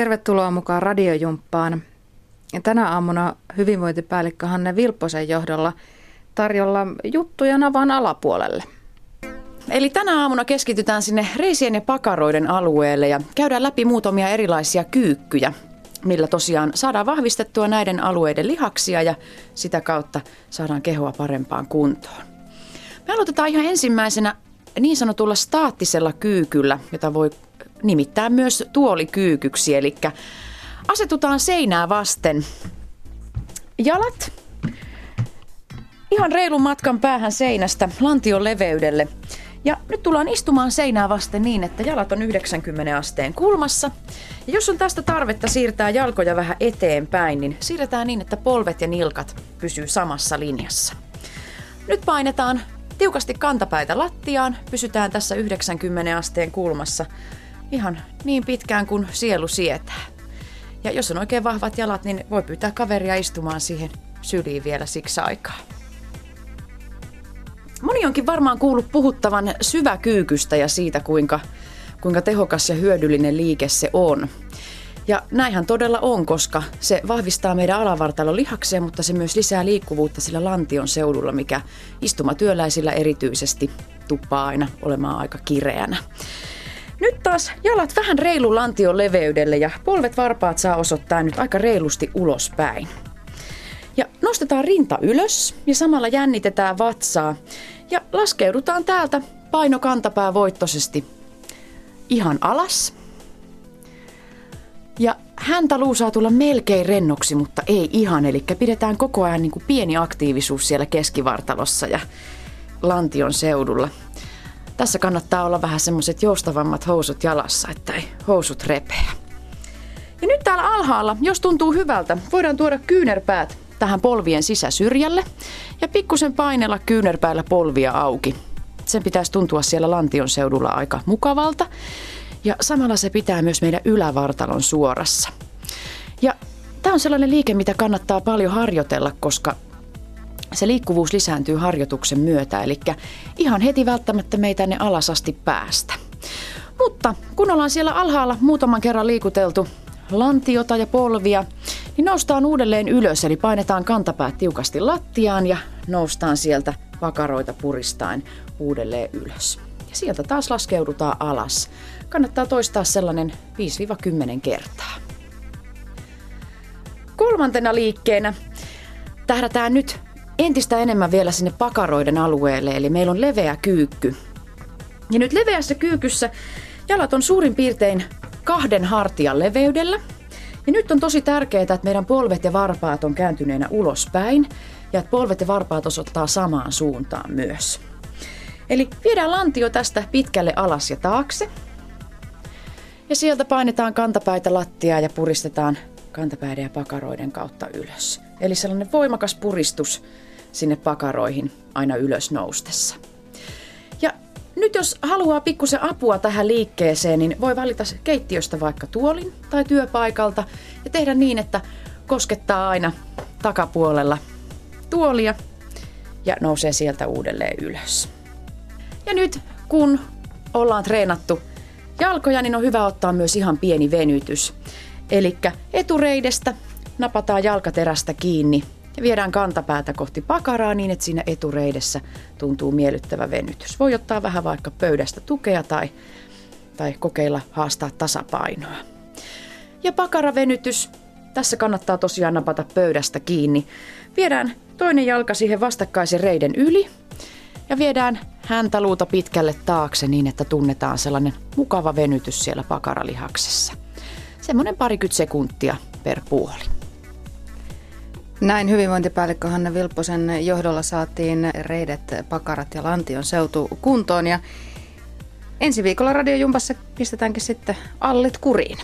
Tervetuloa mukaan radiojumppaan. Ja tänä aamuna hyvinvointipäällikkö Hanne Vilpposen johdolla tarjolla juttuja navan alapuolelle. Eli tänä aamuna keskitytään sinne reisien ja pakaroiden alueelle ja käydään läpi muutamia erilaisia kyykkyjä, millä tosiaan saadaan vahvistettua näiden alueiden lihaksia ja sitä kautta saadaan kehoa parempaan kuntoon. Me aloitetaan ihan ensimmäisenä niin sanotulla staattisella kyykyllä, jota voi nimittää myös tuolikyykyksi, eli asetutaan seinää vasten jalat ihan reilun matkan päähän seinästä lantion leveydelle. Ja nyt tullaan istumaan seinää vasten niin, että jalat on 90 asteen kulmassa. Ja jos on tästä tarvetta siirtää jalkoja vähän eteenpäin, niin siirretään niin, että polvet ja nilkat pysyy samassa linjassa. Nyt painetaan tiukasti kantapäitä lattiaan, pysytään tässä 90 asteen kulmassa ihan niin pitkään kuin sielu sietää. Ja jos on oikein vahvat jalat, niin voi pyytää kaveria istumaan siihen syliin vielä siksi aikaa. Moni onkin varmaan kuullut puhuttavan syväkyykystä ja siitä, kuinka, kuinka tehokas ja hyödyllinen liike se on. Ja näinhän todella on, koska se vahvistaa meidän alavartalon lihaksia, mutta se myös lisää liikkuvuutta sillä lantion seudulla, mikä istumatyöläisillä erityisesti tuppaa aina olemaan aika kireänä. Nyt taas jalat vähän reilu lantion leveydelle ja polvet varpaat saa osoittaa nyt aika reilusti ulospäin. Ja nostetaan rinta ylös ja samalla jännitetään vatsaa ja laskeudutaan täältä paino kantapää voittoisesti ihan alas. Ja häntä luusaa tulla melkein rennoksi, mutta ei ihan. Eli pidetään koko ajan niin kuin pieni aktiivisuus siellä keskivartalossa ja lantion seudulla. Tässä kannattaa olla vähän semmoiset joustavammat housut jalassa, että ei housut repeä. Ja nyt täällä alhaalla, jos tuntuu hyvältä, voidaan tuoda kyynärpäät tähän polvien sisäsyrjälle ja pikkusen painella kyynärpäällä polvia auki. Sen pitäisi tuntua siellä lantion seudulla aika mukavalta ja samalla se pitää myös meidän ylävartalon suorassa. Ja tämä on sellainen liike, mitä kannattaa paljon harjoitella, koska se liikkuvuus lisääntyy harjoituksen myötä, eli ihan heti välttämättä meitä tänne alasasti päästä. Mutta kun ollaan siellä alhaalla muutaman kerran liikuteltu lantiota ja polvia, niin noustaan uudelleen ylös, eli painetaan kantapäät tiukasti lattiaan ja noustaan sieltä pakaroita puristain uudelleen ylös. Ja sieltä taas laskeudutaan alas. Kannattaa toistaa sellainen 5-10 kertaa. Kolmantena liikkeenä tähdätään nyt entistä enemmän vielä sinne pakaroiden alueelle, eli meillä on leveä kyykky. Ja nyt leveässä kyykyssä jalat on suurin piirtein kahden hartian leveydellä. Ja nyt on tosi tärkeää, että meidän polvet ja varpaat on kääntyneenä ulospäin ja että polvet ja varpaat osoittaa samaan suuntaan myös. Eli viedään lantio tästä pitkälle alas ja taakse. Ja sieltä painetaan kantapäitä lattiaa ja puristetaan kantapäiden ja pakaroiden kautta ylös. Eli sellainen voimakas puristus sinne pakaroihin aina ylös noustessa. Ja nyt jos haluaa pikkusen apua tähän liikkeeseen, niin voi valita keittiöstä vaikka tuolin tai työpaikalta ja tehdä niin, että koskettaa aina takapuolella tuolia ja nousee sieltä uudelleen ylös. Ja nyt kun ollaan treenattu jalkoja, niin on hyvä ottaa myös ihan pieni venytys. Eli etureidestä napataan jalkaterästä kiinni ja viedään kantapäätä kohti pakaraa niin, että siinä etureidessä tuntuu miellyttävä venytys. Voi ottaa vähän vaikka pöydästä tukea tai, tai kokeilla haastaa tasapainoa. Ja pakaravenytys. Tässä kannattaa tosiaan napata pöydästä kiinni. Viedään toinen jalka siihen vastakkaisen reiden yli ja viedään häntäluuta pitkälle taakse niin, että tunnetaan sellainen mukava venytys siellä pakaralihaksessa. Semmoinen parikymmentä sekuntia per puoli. Näin hyvinvointipäällikkö Hanne Vilpposen johdolla saatiin reidet, pakarat ja lantion seutu kuntoon ja ensi viikolla radiojumpassa pistetäänkin sitten allit kuriin.